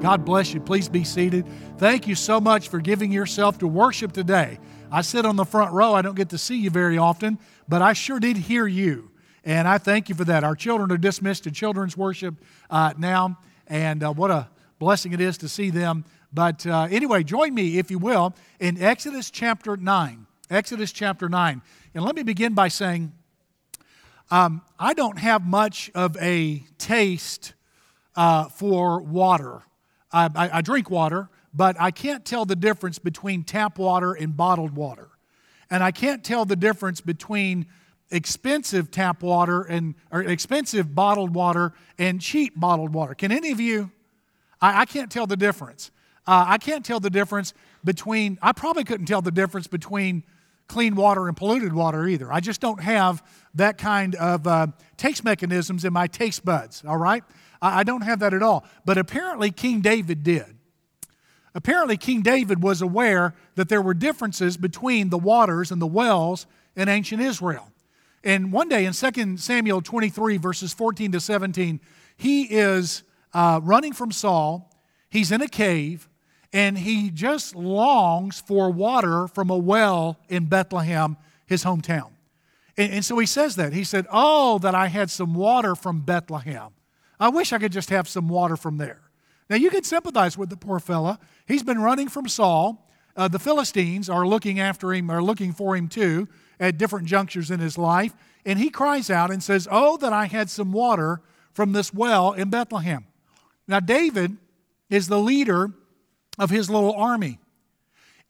God bless you. Please be seated. Thank you so much for giving yourself to worship today. I sit on the front row. I don't get to see you very often, but I sure did hear you. And I thank you for that. Our children are dismissed to children's worship uh, now, and uh, what a blessing it is to see them. But uh, anyway, join me, if you will, in Exodus chapter 9. Exodus chapter 9. And let me begin by saying, um, I don't have much of a taste uh, for water. I, I, I drink water, but I can't tell the difference between tap water and bottled water. And I can't tell the difference between expensive tap water and or expensive bottled water and cheap bottled water. Can any of you? I, I can't tell the difference. Uh, I can't tell the difference between. I probably couldn't tell the difference between clean water and polluted water either. I just don't have that kind of uh, taste mechanisms in my taste buds, all right? I, don't have that at all. But apparently, King David did. Apparently, King David was aware that there were differences between the waters and the wells in ancient Israel. And one day in 2 Samuel 23, verses 14 to 17, he is uh, running from Saul. He's in a cave and he just longs for water from a well in Bethlehem, his hometown. And, and, so he says that. He said, Oh, that I had some water from Bethlehem. I wish I could just have some water from there. Now, you can sympathize with the poor fella. He's been running from Saul. Uh, the Philistines are looking after him, are looking for him too, at different junctures in his life. And he cries out and says, Oh, that I had some water from this well in Bethlehem. Now, David is the leader of his little army.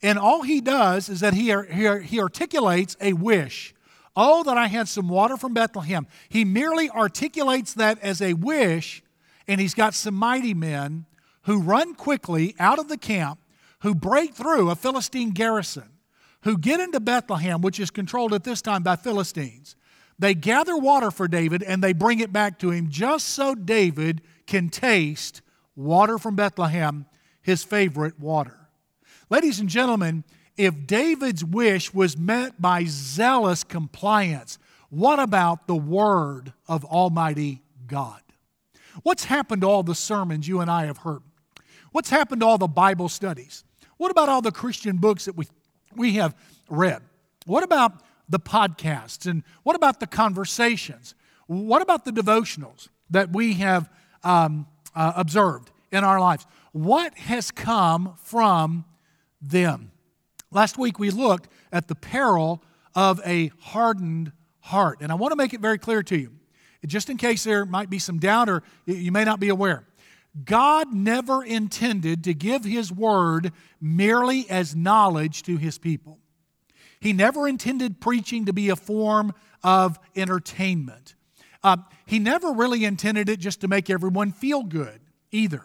And all he does is that he, he, he articulates a wish. Oh, that I had some water from Bethlehem. He merely articulates that as a wish, and he's got some mighty men who run quickly out of the camp, who break through a Philistine garrison, who get into Bethlehem, which is controlled at this time by Philistines. They gather water for David and they bring it back to him just so David can taste water from Bethlehem his favorite water. Ladies and gentlemen, if David's wish was met by zealous compliance, what about the word of Almighty God? What's happened to all the sermons you and I have heard? What's happened to all the Bible studies? What about all the Christian books that we, we have read? What about the podcasts? And what about the conversations? What about the devotionals that we have um, uh, observed in our lives? what has come from them. Last week we looked at the peril of a hardened heart. And I want to make it very clear to you, just in case there might be some doubt or you may not be aware. God never intended to give His word merely as knowledge to His people. He never intended preaching to be a form of entertainment. Uh, he never really intended it just to make everyone feel good either.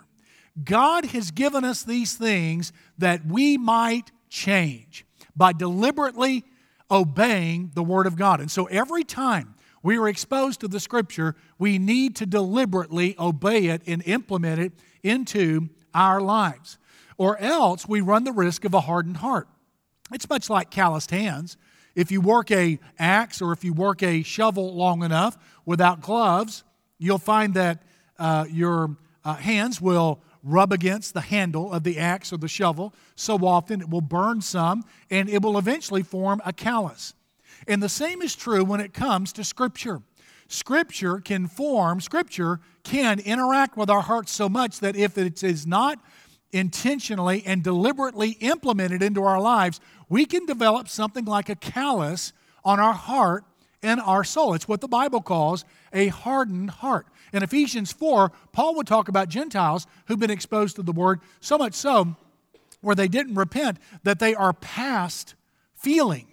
God has given us these things that we might change by deliberately obeying the Word of God. And so every time we are exposed to the Scripture, we need to deliberately obey it and implement it into our lives. Or else we run the risk of a hardened heart. It's much like calloused hands. If you work a axe or if you work a shovel long enough without gloves, you'll find that uh, your uh, hands will rub against the handle of the axe or the shovel so often it will burn some and it will eventually form a callus. And the same is true when it comes to Scripture. Scripture can form, Scripture can interact with our hearts so much that if it is not intentionally and deliberately implemented into our lives, we can develop something like a callus on our heart and our soul. It's what the Bible calls a hardened heart. In Ephesians 4, Paul would talk about Gentiles who've been exposed to the word, so much so where they didn't repent that they are past feeling.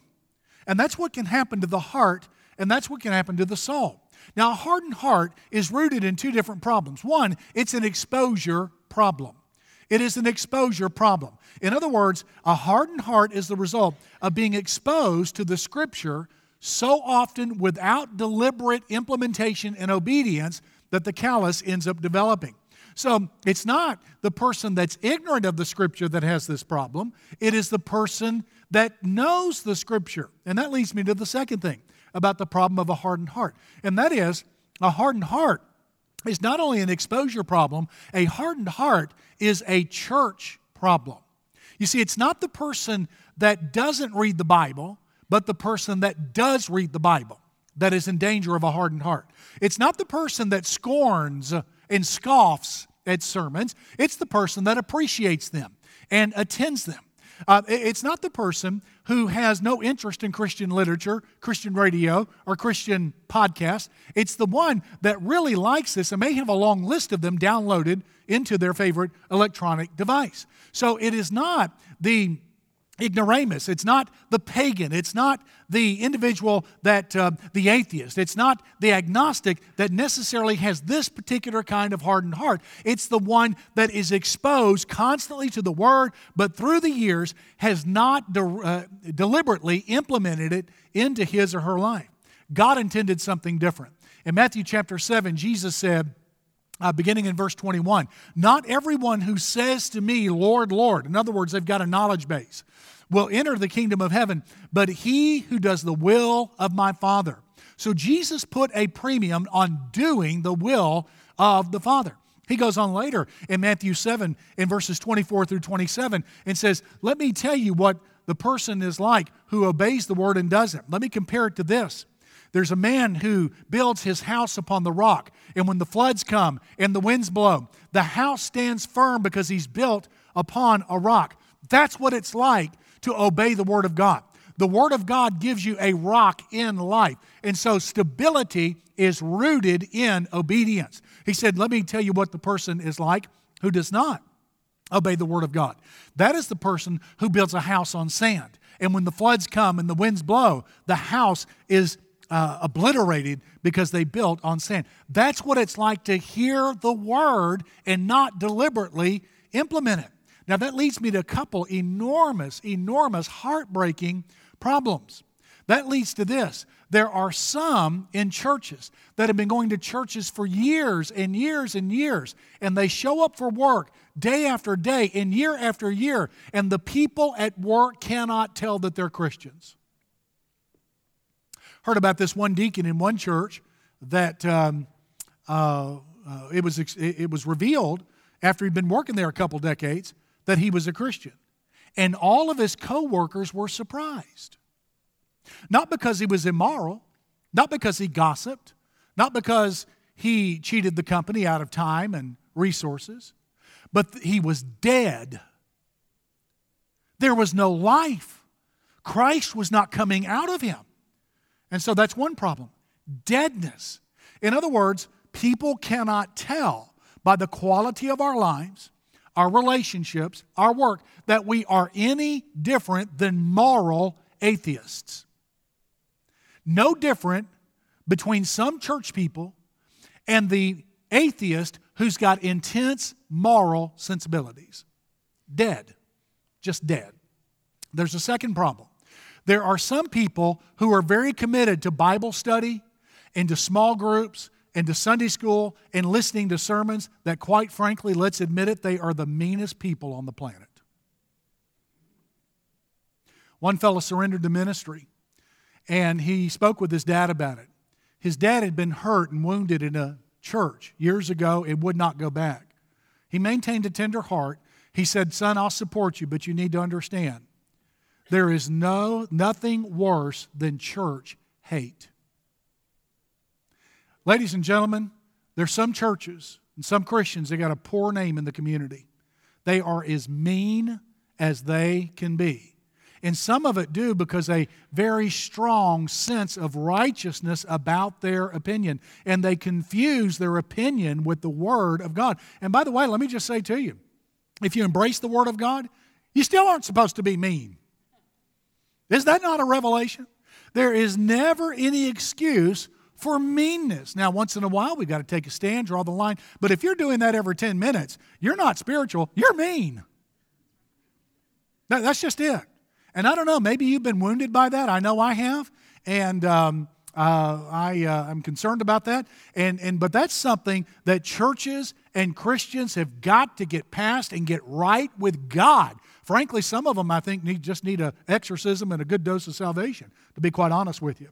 And that's what can happen to the heart, and that's what can happen to the soul. Now, a hardened heart is rooted in two different problems. One, it's an exposure problem. It is an exposure problem. In other words, a hardened heart is the result of being exposed to the scripture so often without deliberate implementation and obedience that the callus ends up developing. So it's not the person that's ignorant of the scripture that has this problem, it is the person that knows the scripture. And that leads me to the second thing about the problem of a hardened heart. And that is, a hardened heart is not only an exposure problem, a hardened heart is a church problem. You see, it's not the person that doesn't read the Bible, but the person that does read the Bible that is in danger of a hardened heart. It's not the person that scorns and scoffs at sermons, it's the person that appreciates them and attends them. Uh, it's not the person who has no interest in Christian literature, Christian radio, or Christian podcasts. It's the one that really likes this and may have a long list of them downloaded into their favorite electronic device. So it is not the ignoramus. It's not the pagan. It's not the individual that, uh, the atheist. It's not the agnostic that necessarily has this particular kind of hardened heart. It's the one that is exposed constantly to the Word, but through the years has not de- uh, deliberately implemented it into his or her life. God intended something different. In Matthew chapter 7, Jesus said, uh, beginning in verse 21. Not everyone who says to me, Lord, Lord, in other words, they've got a knowledge base, will enter the kingdom of heaven, but he who does the will of my Father. So Jesus put a premium on doing the will of the Father. He goes on later in Matthew 7, in verses 24 through 27, and says, Let me tell you what the person is like who obeys the word and does it. Let me compare it to this. There's a man who builds his house upon the rock, and when the floods come and the winds blow, the house stands firm because he's built upon a rock. That's what it's like to obey the Word of God. The Word of God gives you a rock in life. And so stability is rooted in obedience. He said, Let me tell you what the person is like who does not obey the Word of God. That is the person who builds a house on sand. And when the floods come and the winds blow, the house is uh, obliterated because they built on sand. That's what it's like to hear the word and not deliberately implement it. Now, that leads me to a couple enormous, enormous, heartbreaking problems. That leads to this. There are some in churches that have been going to churches for years and years and years, and they show up for work day after day and year after year, and the people at work cannot tell that they're Christians. Heard about this one deacon in one church that um, uh, uh, it, was, it was revealed after he'd been working there a couple decades that he was a Christian. And all of his coworkers were surprised. Not because he was immoral, not because he gossiped, not because he cheated the company out of time and resources, but he was dead. There was no life. Christ was not coming out of him. And so that's one problem deadness. In other words, people cannot tell by the quality of our lives our relationships, our work, that we are any different than moral atheists. No different between some church people and the atheist who's got intense moral sensibilities. Dead. Just dead. There's a second problem. There are some people who are very committed to Bible study and to small groups and to Sunday school and listening to sermons that, quite frankly, let's admit it, they are the meanest people on the planet. One fellow surrendered to ministry and he spoke with his dad about it. His dad had been hurt and wounded in a church years ago and would not go back. He maintained a tender heart. He said, Son, I'll support you, but you need to understand there is no nothing worse than church hate. Ladies and gentlemen, there's some churches and some Christians that got a poor name in the community. They are as mean as they can be. And some of it do because a very strong sense of righteousness about their opinion. And they confuse their opinion with the Word of God. And by the way, let me just say to you if you embrace the Word of God, you still aren't supposed to be mean. Is that not a revelation? There is never any excuse for meanness. Now, once in a while, we've got to take a stand, draw the line. But if you're doing that every 10 minutes, you're not spiritual, you're mean. That, that's just it. And I don't know, maybe you've been wounded by that. I know I have. And um, uh, I, uh, I'm concerned about that. And, and, but that's something that churches and Christians have got to get past and get right with God. Frankly, some of them I think need, just need an exorcism and a good dose of salvation, to be quite honest with you.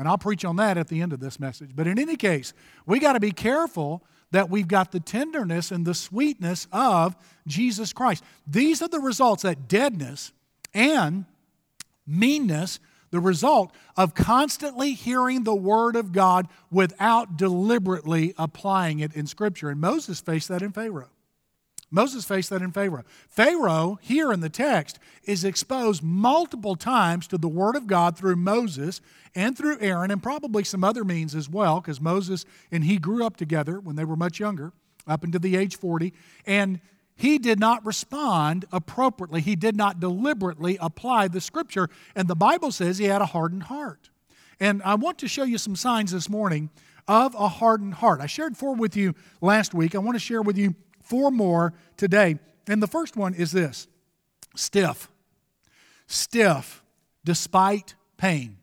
And I'll preach on that at the end of this message. But in any case, we got to be careful that we've got the tenderness and the sweetness of Jesus Christ. These are the results that deadness and meanness, the result of constantly hearing the Word of God without deliberately applying it in Scripture. And Moses faced that in Pharaoh. Moses faced that in Pharaoh. Pharaoh, here in the text, is exposed multiple times to the Word of God through Moses and through Aaron, and probably some other means as well, because Moses and he grew up together when they were much younger, up into the age 40. And he did not respond appropriately. He did not deliberately apply the Scripture. And the Bible says he had a hardened heart. And I want to show you some signs this morning of a hardened heart. I shared four with you last week. I want to share with you four more today. And the first one is this stiff. Stiff despite pain.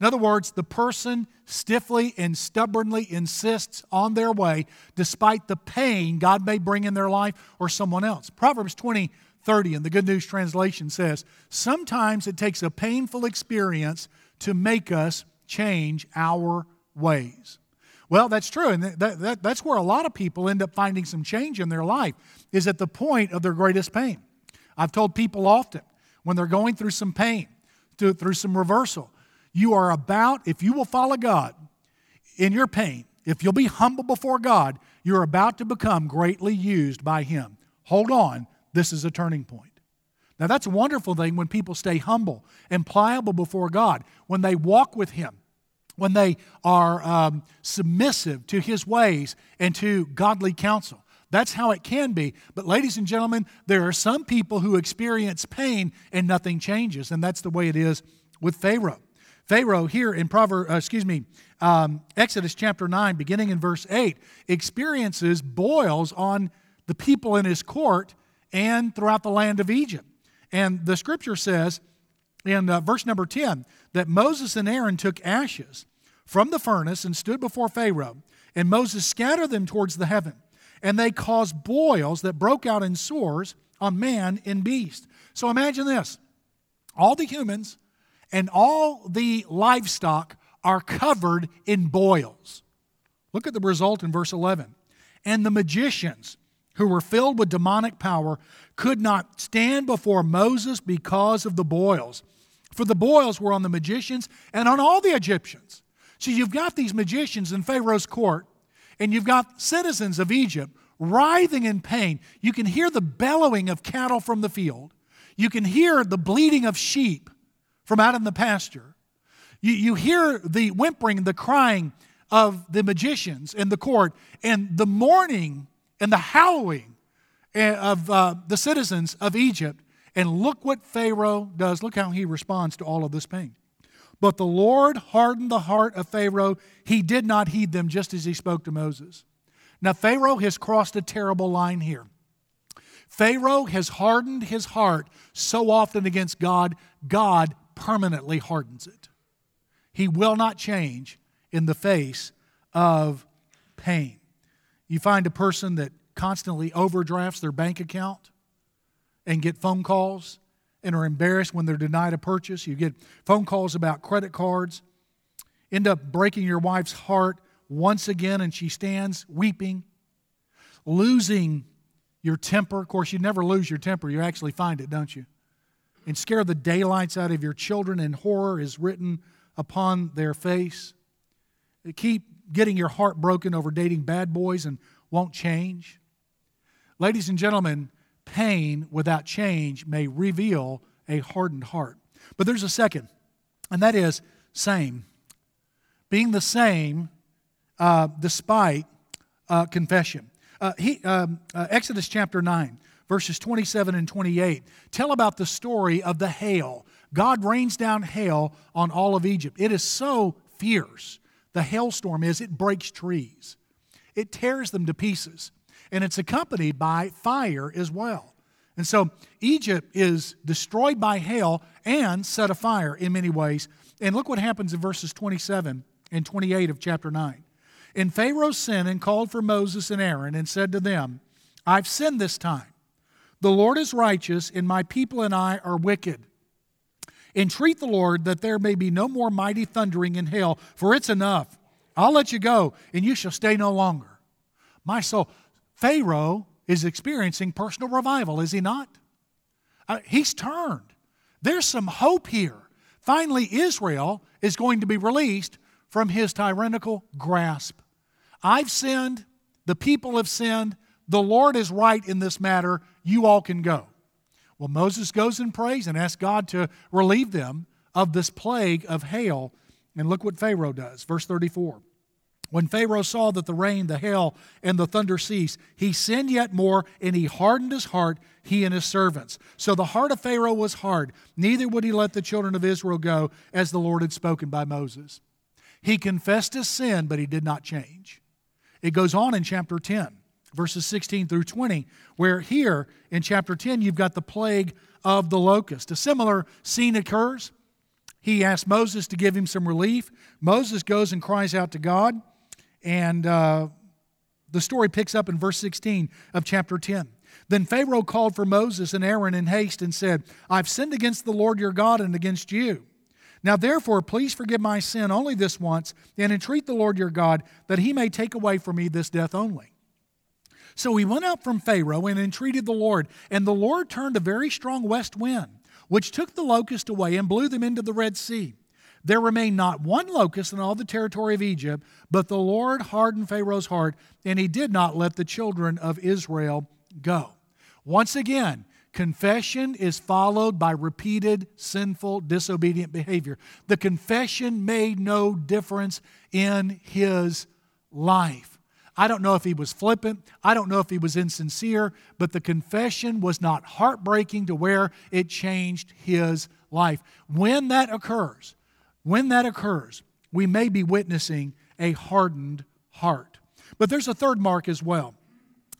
In other words, the person stiffly and stubbornly insists on their way despite the pain God may bring in their life or someone else. Proverbs 20, 30 in the Good News Translation says, Sometimes it takes a painful experience to make us change our ways. Well, that's true. And that, that, that's where a lot of people end up finding some change in their life, is at the point of their greatest pain. I've told people often when they're going through some pain, through, through some reversal, you are about, if you will follow God in your pain, if you'll be humble before God, you're about to become greatly used by Him. Hold on, this is a turning point. Now, that's a wonderful thing when people stay humble and pliable before God, when they walk with Him when they are um, submissive to his ways and to godly counsel. That's how it can be. But, ladies and gentlemen, there are some people who experience pain and nothing changes, and that's the way it is with Pharaoh. Pharaoh here in Proverbs, uh, excuse me, um, Exodus chapter 9, beginning in verse 8, experiences boils on the people in his court and throughout the land of Egypt. And the scripture says in uh, verse number 10 that Moses and Aaron took ashes from the furnace and stood before Pharaoh, and Moses scattered them towards the heaven. And they caused boils that broke out in sores on man and beast. So imagine this all the humans and all the livestock are covered in boils. Look at the result in verse 11. And the magicians who were filled with demonic power could not stand before Moses because of the boils. For the boils were on the magicians and on all the Egyptians. So you've got these magicians in Pharaoh's court, and you've got citizens of Egypt writhing in pain. You can hear the bellowing of cattle from the field, you can hear the bleating of sheep from out in the pasture. You, you hear the whimpering, the crying of the magicians in the court, and the mourning and the howling eh, of uh, the citizens of Egypt. And look what Pharaoh does. Look how he responds to all of this pain. But the Lord hardened the heart of Pharaoh. He did not heed them, just as he spoke to Moses. Now, Pharaoh has crossed a terrible line here. Pharaoh has hardened his heart so often against God, God permanently hardens it. He will not change in the face of pain. You find a person that constantly overdrafts their bank account and get phone calls and are embarrassed when they're denied a purchase. You get phone calls about credit cards, end up breaking your wife's heart once again, and she stands weeping, losing your temper. Of course, you never lose your temper, you actually find it, don't you? And scare the daylights out of your children, and horror is written upon their face. Keep getting your heart broken over dating bad boys and won't change. Ladies and gentlemen, pain without change may reveal a hardened heart. But there's a second, and that is same. Being the same uh, despite uh, confession. Uh, he, um, uh, Exodus chapter 9, verses 27 and 28 tell about the story of the hail. God rains down hail on all of Egypt. It is so fierce. The hailstorm is, it breaks trees, it tears them to pieces and it's accompanied by fire as well. And so Egypt is destroyed by hail and set afire in many ways. And look what happens in verses 27 and 28 of chapter 9. And Pharaoh sent and called for Moses and Aaron and said to them, I've sinned this time. The Lord is righteous, and my people and I are wicked. Entreat the Lord that there may be no more mighty thundering in hail, for it's enough. I'll let you go, and you shall stay no longer. My soul. Pharaoh is experiencing personal revival, is he not? Uh, he's turned. There's some hope here. Finally, Israel is going to be released from his tyrannical grasp. I've sinned, the people have sinned, the Lord is right in this matter, you all can go. Well, Moses goes and prays and asks God to relieve them of this plague of hail. And look what Pharaoh does. Verse 34. When Pharaoh saw that the rain, the hail, and the thunder ceased, he sinned yet more, and he hardened his heart, he and his servants. So the heart of Pharaoh was hard, neither would he let the children of Israel go, as the Lord had spoken by Moses. He confessed his sin, but he did not change. It goes on in chapter 10, verses 16 through 20, where here in chapter 10, you've got the plague of the locust. A similar scene occurs. He asks Moses to give him some relief. Moses goes and cries out to God. And uh, the story picks up in verse 16 of chapter 10. Then Pharaoh called for Moses and Aaron in haste and said, I've sinned against the Lord your God and against you. Now, therefore, please forgive my sin only this once, and entreat the Lord your God that he may take away from me this death only. So he went out from Pharaoh and entreated the Lord, and the Lord turned a very strong west wind, which took the locust away and blew them into the Red Sea. There remained not one locust in all the territory of Egypt, but the Lord hardened Pharaoh's heart, and he did not let the children of Israel go. Once again, confession is followed by repeated sinful, disobedient behavior. The confession made no difference in his life. I don't know if he was flippant. I don't know if he was insincere, but the confession was not heartbreaking to where it changed his life. When that occurs, when that occurs, we may be witnessing a hardened heart. But there's a third mark as well,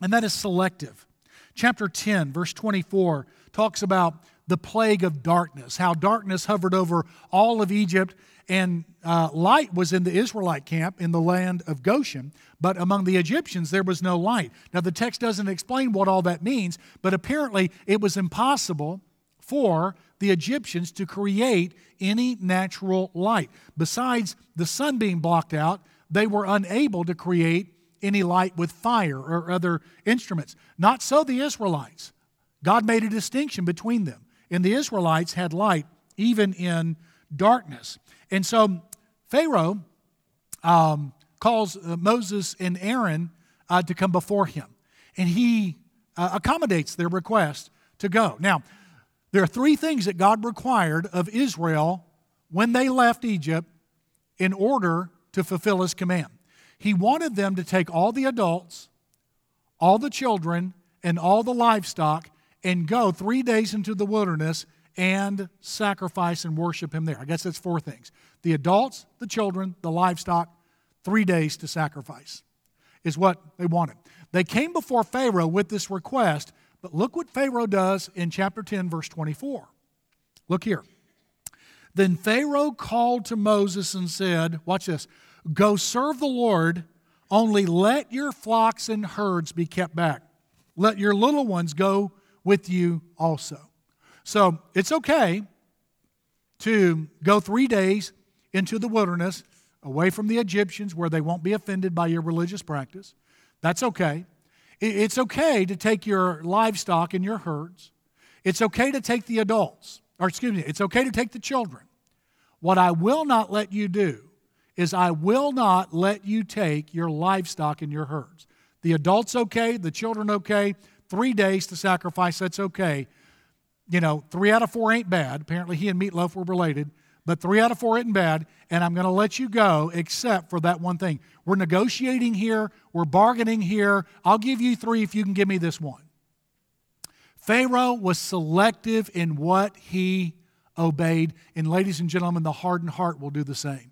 and that is selective. Chapter 10, verse 24, talks about the plague of darkness, how darkness hovered over all of Egypt, and uh, light was in the Israelite camp in the land of Goshen, but among the Egyptians there was no light. Now, the text doesn't explain what all that means, but apparently it was impossible for the Egyptians to create any natural light. Besides the sun being blocked out, they were unable to create any light with fire or other instruments. Not so the Israelites. God made a distinction between them, and the Israelites had light even in darkness. And so Pharaoh um, calls uh, Moses and Aaron uh, to come before him, and he uh, accommodates their request to go. Now, there are three things that God required of Israel when they left Egypt in order to fulfill his command. He wanted them to take all the adults, all the children, and all the livestock and go three days into the wilderness and sacrifice and worship him there. I guess that's four things the adults, the children, the livestock, three days to sacrifice is what they wanted. They came before Pharaoh with this request, but look what Pharaoh does in chapter 10, verse 24. Look here. Then Pharaoh called to Moses and said, Watch this, go serve the Lord, only let your flocks and herds be kept back. Let your little ones go with you also. So it's okay to go three days into the wilderness away from the Egyptians where they won't be offended by your religious practice. That's okay. It's okay to take your livestock and your herds. It's okay to take the adults, or excuse me, it's okay to take the children. What I will not let you do is I will not let you take your livestock and your herds. The adults okay, the children okay, three days to sacrifice, that's okay. You know, three out of four ain't bad. Apparently, he and Meat Loaf were related, but three out of four isn't bad, and I'm going to let you go except for that one thing. We're negotiating here, we're bargaining here. I'll give you three if you can give me this one. Pharaoh was selective in what he obeyed, and ladies and gentlemen, the hardened heart will do the same.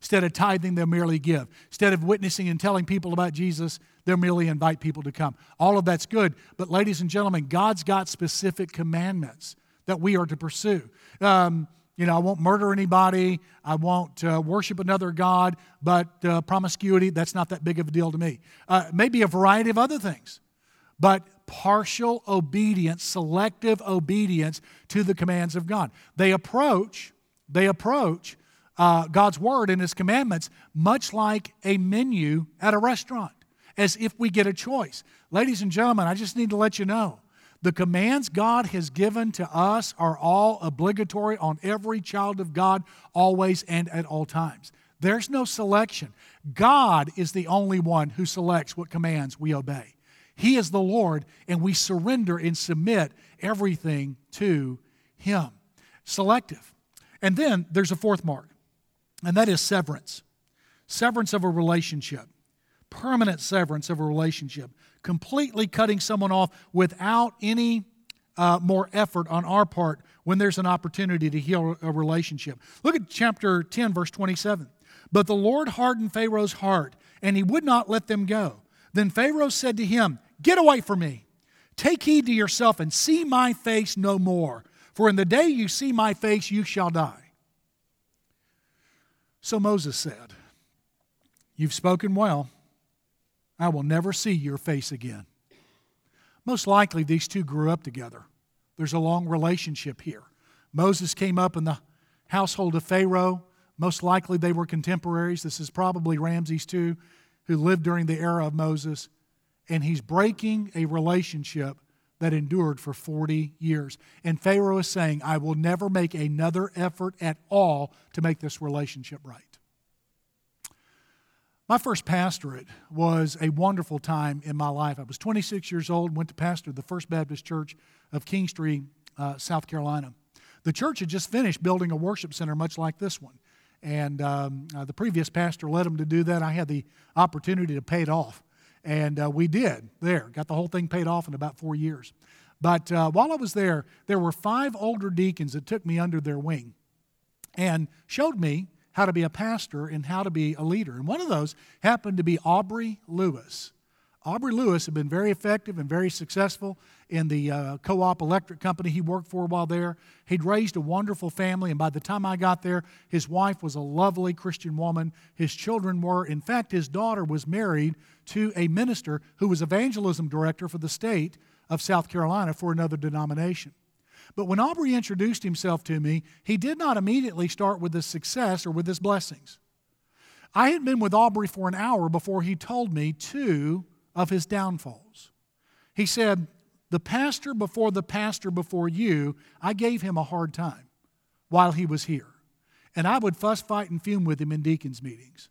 Instead of tithing, they'll merely give. Instead of witnessing and telling people about Jesus, they'll merely invite people to come. All of that's good, but ladies and gentlemen, God's got specific commandments that we are to pursue. Um, you know, I won't murder anybody. I won't uh, worship another God, but uh, promiscuity, that's not that big of a deal to me. Uh, maybe a variety of other things, but partial obedience, selective obedience to the commands of God. They approach, they approach uh, God's word and his commandments much like a menu at a restaurant. as if we get a choice. Ladies and gentlemen, I just need to let you know the commands God has given to us are all obligatory on every child of God, always and at all times. There's no selection. God is the only one who selects what commands we obey. He is the Lord, and we surrender and submit everything to Him. Selective. And then there's a fourth mark, and that is severance. Severance of a relationship, permanent severance of a relationship, completely cutting someone off without any uh, more effort on our part when there's an opportunity to heal a relationship. Look at chapter 10, verse 27. But the Lord hardened Pharaoh's heart, and he would not let them go. Then Pharaoh said to him, Get away from me. Take heed to yourself and see my face no more. For in the day you see my face, you shall die. So Moses said, You've spoken well. I will never see your face again. Most likely, these two grew up together. There's a long relationship here. Moses came up in the household of Pharaoh. Most likely, they were contemporaries. This is probably Ramses too, who lived during the era of Moses and he's breaking a relationship that endured for 40 years. And Pharaoh is saying, I will never make another effort at all to make this relationship right. My first pastorate was a wonderful time in my life. I was 26 years old, went to pastor the First Baptist Church of Kingstree, uh, South Carolina. The church had just finished building a worship center much like this one. And um, uh, the previous pastor led them to do that. I had the opportunity to pay it off. And uh, we did there, got the whole thing paid off in about four years. But uh, while I was there, there were five older deacons that took me under their wing and showed me how to be a pastor and how to be a leader. And one of those happened to be Aubrey Lewis. Aubrey Lewis had been very effective and very successful in the uh, co op electric company he worked for while there. He'd raised a wonderful family, and by the time I got there, his wife was a lovely Christian woman. His children were, in fact, his daughter was married to a minister who was evangelism director for the state of South Carolina for another denomination. But when Aubrey introduced himself to me, he did not immediately start with his success or with his blessings. I had been with Aubrey for an hour before he told me two of his downfalls. He said, The pastor before the pastor before you, I gave him a hard time while he was here. And I would fuss, fight, and fume with him in deacons' meetings.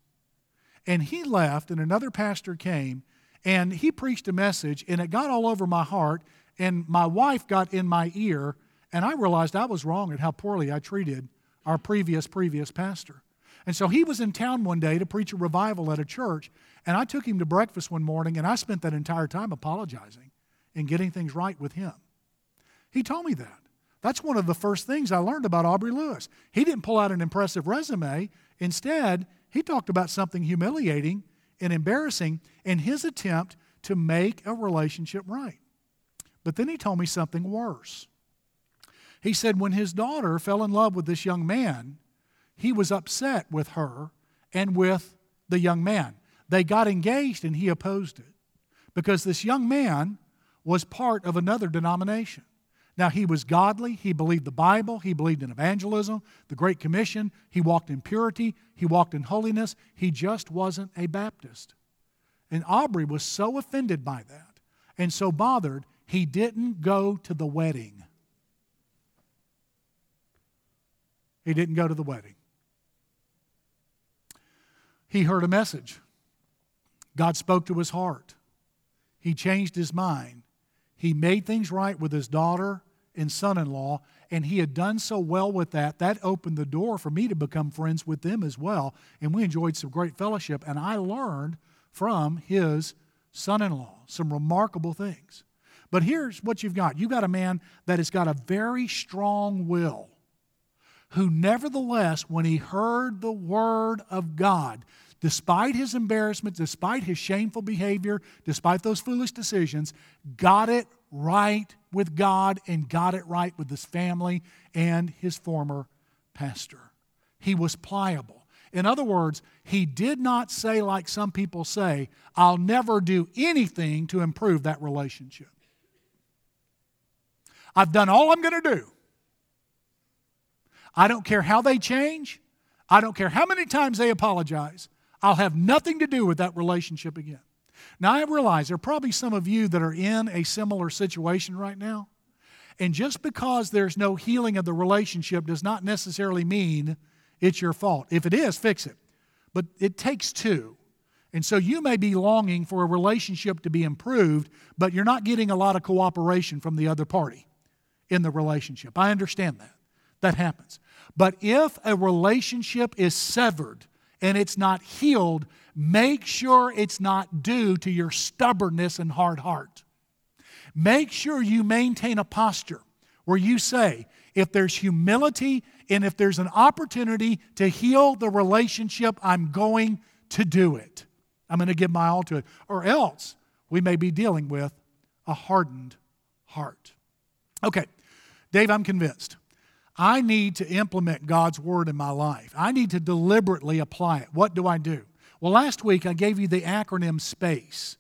And he left, and another pastor came, and he preached a message, and it got all over my heart, and my wife got in my ear, and I realized I was wrong at how poorly I treated our previous, previous pastor. And so he was in town one day to preach a revival at a church, and I took him to breakfast one morning, and I spent that entire time apologizing and getting things right with him. He told me that. That's one of the first things I learned about Aubrey Lewis. He didn't pull out an impressive resume. Instead, he talked about something humiliating and embarrassing in his attempt to make a relationship right. But then he told me something worse. He said when his daughter fell in love with this young man, he was upset with her and with the young man. They got engaged and he opposed it because this young man was part of another denomination. Now, he was godly. He believed the Bible. He believed in evangelism, the Great Commission. He walked in purity. He walked in holiness. He just wasn't a Baptist. And Aubrey was so offended by that and so bothered, he didn't go to the wedding. He didn't go to the wedding. He heard a message. God spoke to his heart. He changed his mind. He made things right with his daughter and son in law, and he had done so well with that. That opened the door for me to become friends with them as well, and we enjoyed some great fellowship. And I learned from his son in law some remarkable things. But here's what you've got you've got a man that has got a very strong will who nevertheless, when he heard the word of God, despite his embarrassment, despite his shameful behavior, despite those foolish decisions, got it right with God and got it right with his family and his former pastor. He was pliable. In other words, he did not say, like some people say, I'll never do anything to improve that relationship. I've done all I'm going to do. I don't care how they change. I don't care how many times they apologize. I'll have nothing to do with that relationship again. Now, I realize there are probably some of you that are in a similar situation right now. And just because there's no healing of the relationship does not necessarily mean it's your fault. If it is, fix it. But it takes two. And so you may be longing for a relationship to be improved, but you're not getting a lot of cooperation from the other party in the relationship. I understand that. That happens. But if a relationship is severed and it's not healed, make sure it's not due to your stubbornness and hard heart. Make sure you maintain a posture where you say, if there's humility and if there's an opportunity to heal the relationship, I'm going to do it. I'm going to give my all to it. Or else we may be dealing with a hardened heart. Okay, Dave, I'm convinced. I need to implement God's word in my life. I need to deliberately apply it. What do I do? Well, last week I gave you the acronym SPACE,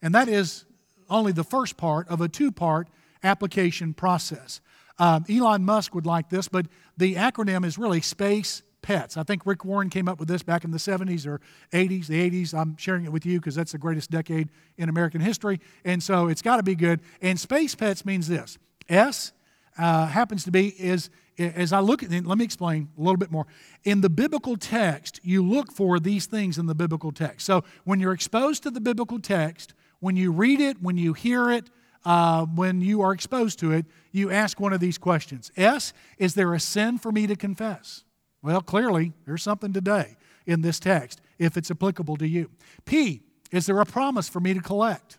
and that is only the first part of a two part application process. Um, Elon Musk would like this, but the acronym is really SPACE pets. I think Rick Warren came up with this back in the 70s or 80s, the 80s. I'm sharing it with you because that's the greatest decade in American history. And so it's got to be good. And space pets means this S uh, happens to be, is as I look at it, let me explain a little bit more. In the biblical text, you look for these things in the biblical text. So when you're exposed to the biblical text, when you read it, when you hear it, uh, when you are exposed to it, you ask one of these questions S, is there a sin for me to confess? Well, clearly, there's something today in this text if it's applicable to you. P, is there a promise for me to collect?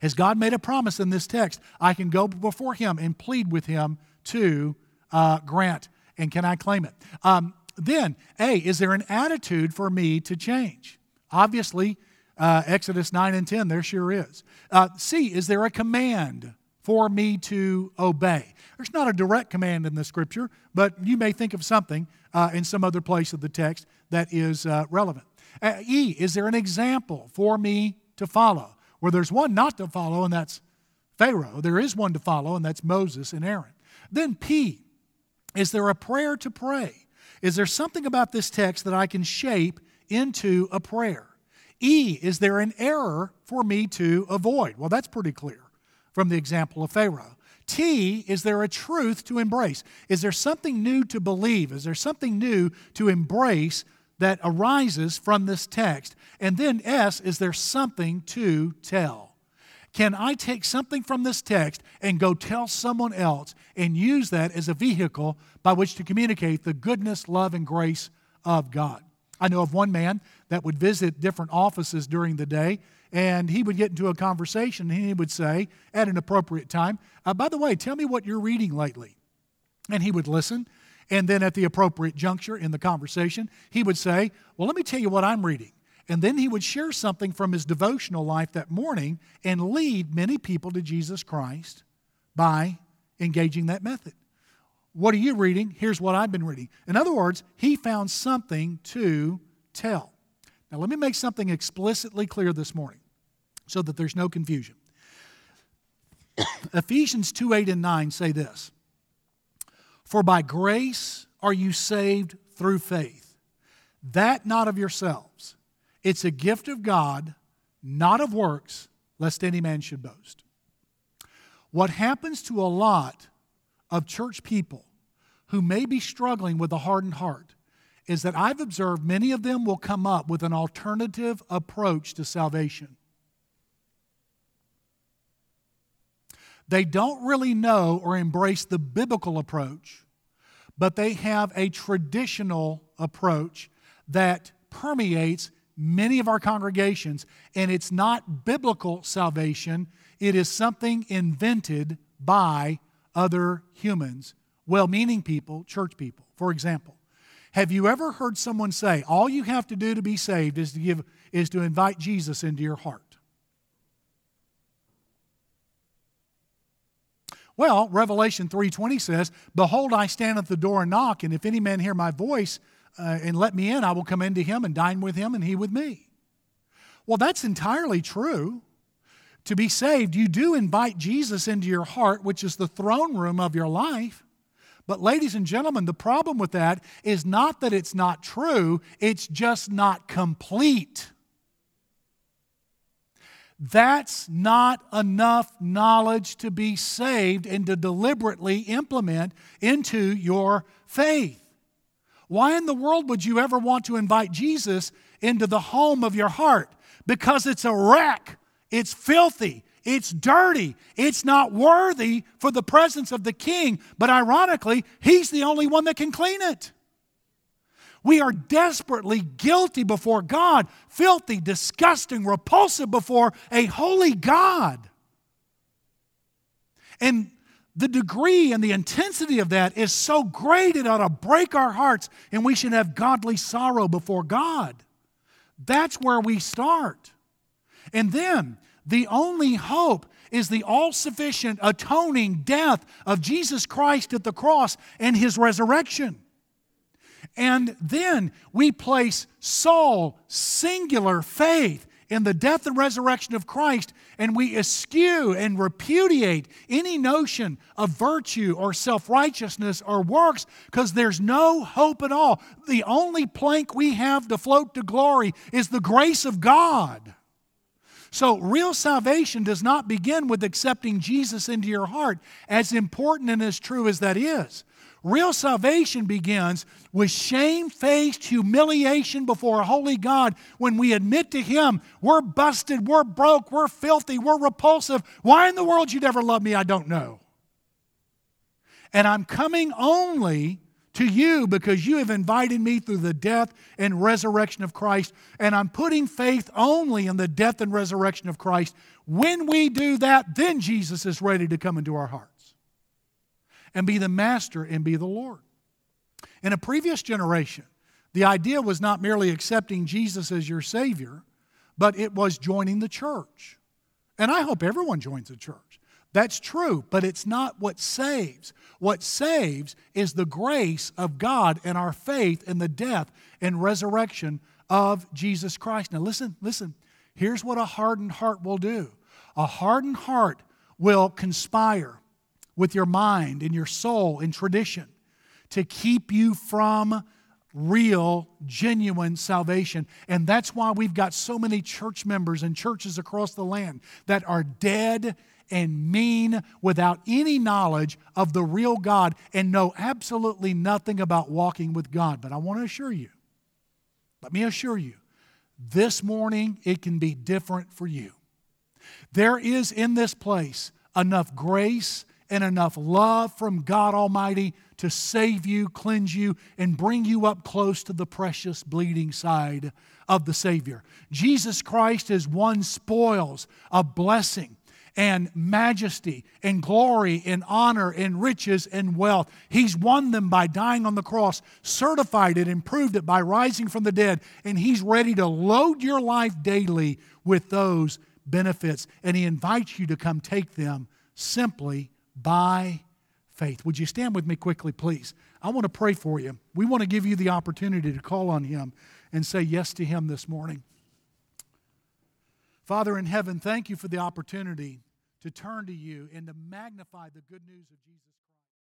Has God made a promise in this text? I can go before Him and plead with Him to uh, grant, and can I claim it? Um, then, A, is there an attitude for me to change? Obviously, uh, Exodus 9 and 10, there sure is. Uh, C, is there a command for me to obey? There's not a direct command in the scripture, but you may think of something uh, in some other place of the text that is uh, relevant. Uh, e, is there an example for me to follow? Where there's one not to follow, and that's Pharaoh. There is one to follow, and that's Moses and Aaron. Then P, is there a prayer to pray? Is there something about this text that I can shape into a prayer? E, is there an error for me to avoid? Well, that's pretty clear from the example of Pharaoh. T, is there a truth to embrace? Is there something new to believe? Is there something new to embrace that arises from this text? And then S, is there something to tell? Can I take something from this text and go tell someone else and use that as a vehicle by which to communicate the goodness, love, and grace of God? I know of one man that would visit different offices during the day and he would get into a conversation and he would say at an appropriate time, uh, By the way, tell me what you're reading lately. And he would listen. And then at the appropriate juncture in the conversation, he would say, Well, let me tell you what I'm reading. And then he would share something from his devotional life that morning and lead many people to Jesus Christ by engaging that method. What are you reading? Here's what I've been reading. In other words, he found something to tell. Now, let me make something explicitly clear this morning so that there's no confusion. Ephesians 2 8 and 9 say this For by grace are you saved through faith, that not of yourselves. It's a gift of God, not of works, lest any man should boast. What happens to a lot of church people who may be struggling with a hardened heart is that I've observed many of them will come up with an alternative approach to salvation. They don't really know or embrace the biblical approach, but they have a traditional approach that permeates many of our congregations, and it's not biblical salvation, it is something invented by other humans, well meaning people, church people. For example, have you ever heard someone say, all you have to do to be saved is to, give, is to invite Jesus into your heart? Well, Revelation 3:20 says, "Behold, I stand at the door and knock, and if any man hear my voice uh, and let me in, I will come into him and dine with him and he with me." Well, that's entirely true. To be saved, you do invite Jesus into your heart, which is the throne room of your life. But, ladies and gentlemen, the problem with that is not that it's not true, it's just not complete. That's not enough knowledge to be saved and to deliberately implement into your faith. Why in the world would you ever want to invite Jesus into the home of your heart? Because it's a wreck, it's filthy, it's dirty, it's not worthy for the presence of the king. But ironically, he's the only one that can clean it. We are desperately guilty before God, filthy, disgusting, repulsive before a holy God. And the degree and the intensity of that is so great it ought to break our hearts, and we should have godly sorrow before God. That's where we start. And then the only hope is the all sufficient atoning death of Jesus Christ at the cross and his resurrection. And then we place sole, singular faith in the death and resurrection of Christ, and we eschew and repudiate any notion of virtue or self righteousness or works because there's no hope at all. The only plank we have to float to glory is the grace of God. So, real salvation does not begin with accepting Jesus into your heart, as important and as true as that is. Real salvation begins with shame-faced humiliation before a holy God when we admit to Him, we're busted, we're broke, we're filthy, we're repulsive. Why in the world you'd ever love me, I don't know. And I'm coming only to you because you have invited me through the death and resurrection of Christ, and I'm putting faith only in the death and resurrection of Christ. When we do that, then Jesus is ready to come into our heart and be the master and be the Lord. In a previous generation, the idea was not merely accepting Jesus as your Savior, but it was joining the church. And I hope everyone joins the church. That's true, but it's not what saves. What saves is the grace of God and our faith in the death and resurrection of Jesus Christ. Now, listen, listen. Here's what a hardened heart will do a hardened heart will conspire with your mind and your soul and tradition to keep you from real, genuine salvation. And that's why we've got so many church members and churches across the land that are dead and mean without any knowledge of the real God and know absolutely nothing about walking with God. But I want to assure you, let me assure you, this morning it can be different for you. There is in this place enough grace and enough love from God Almighty to save you, cleanse you, and bring you up close to the precious bleeding side of the Savior. Jesus Christ has won spoils of blessing and majesty and glory and honor and riches and wealth. He's won them by dying on the cross, certified it and proved it by rising from the dead, and He's ready to load your life daily with those benefits. And He invites you to come take them simply by faith. Would you stand with me quickly, please? I want to pray for you. We want to give you the opportunity to call on Him and say yes to Him this morning. Father in heaven, thank you for the opportunity to turn to you and to magnify the good news of Jesus.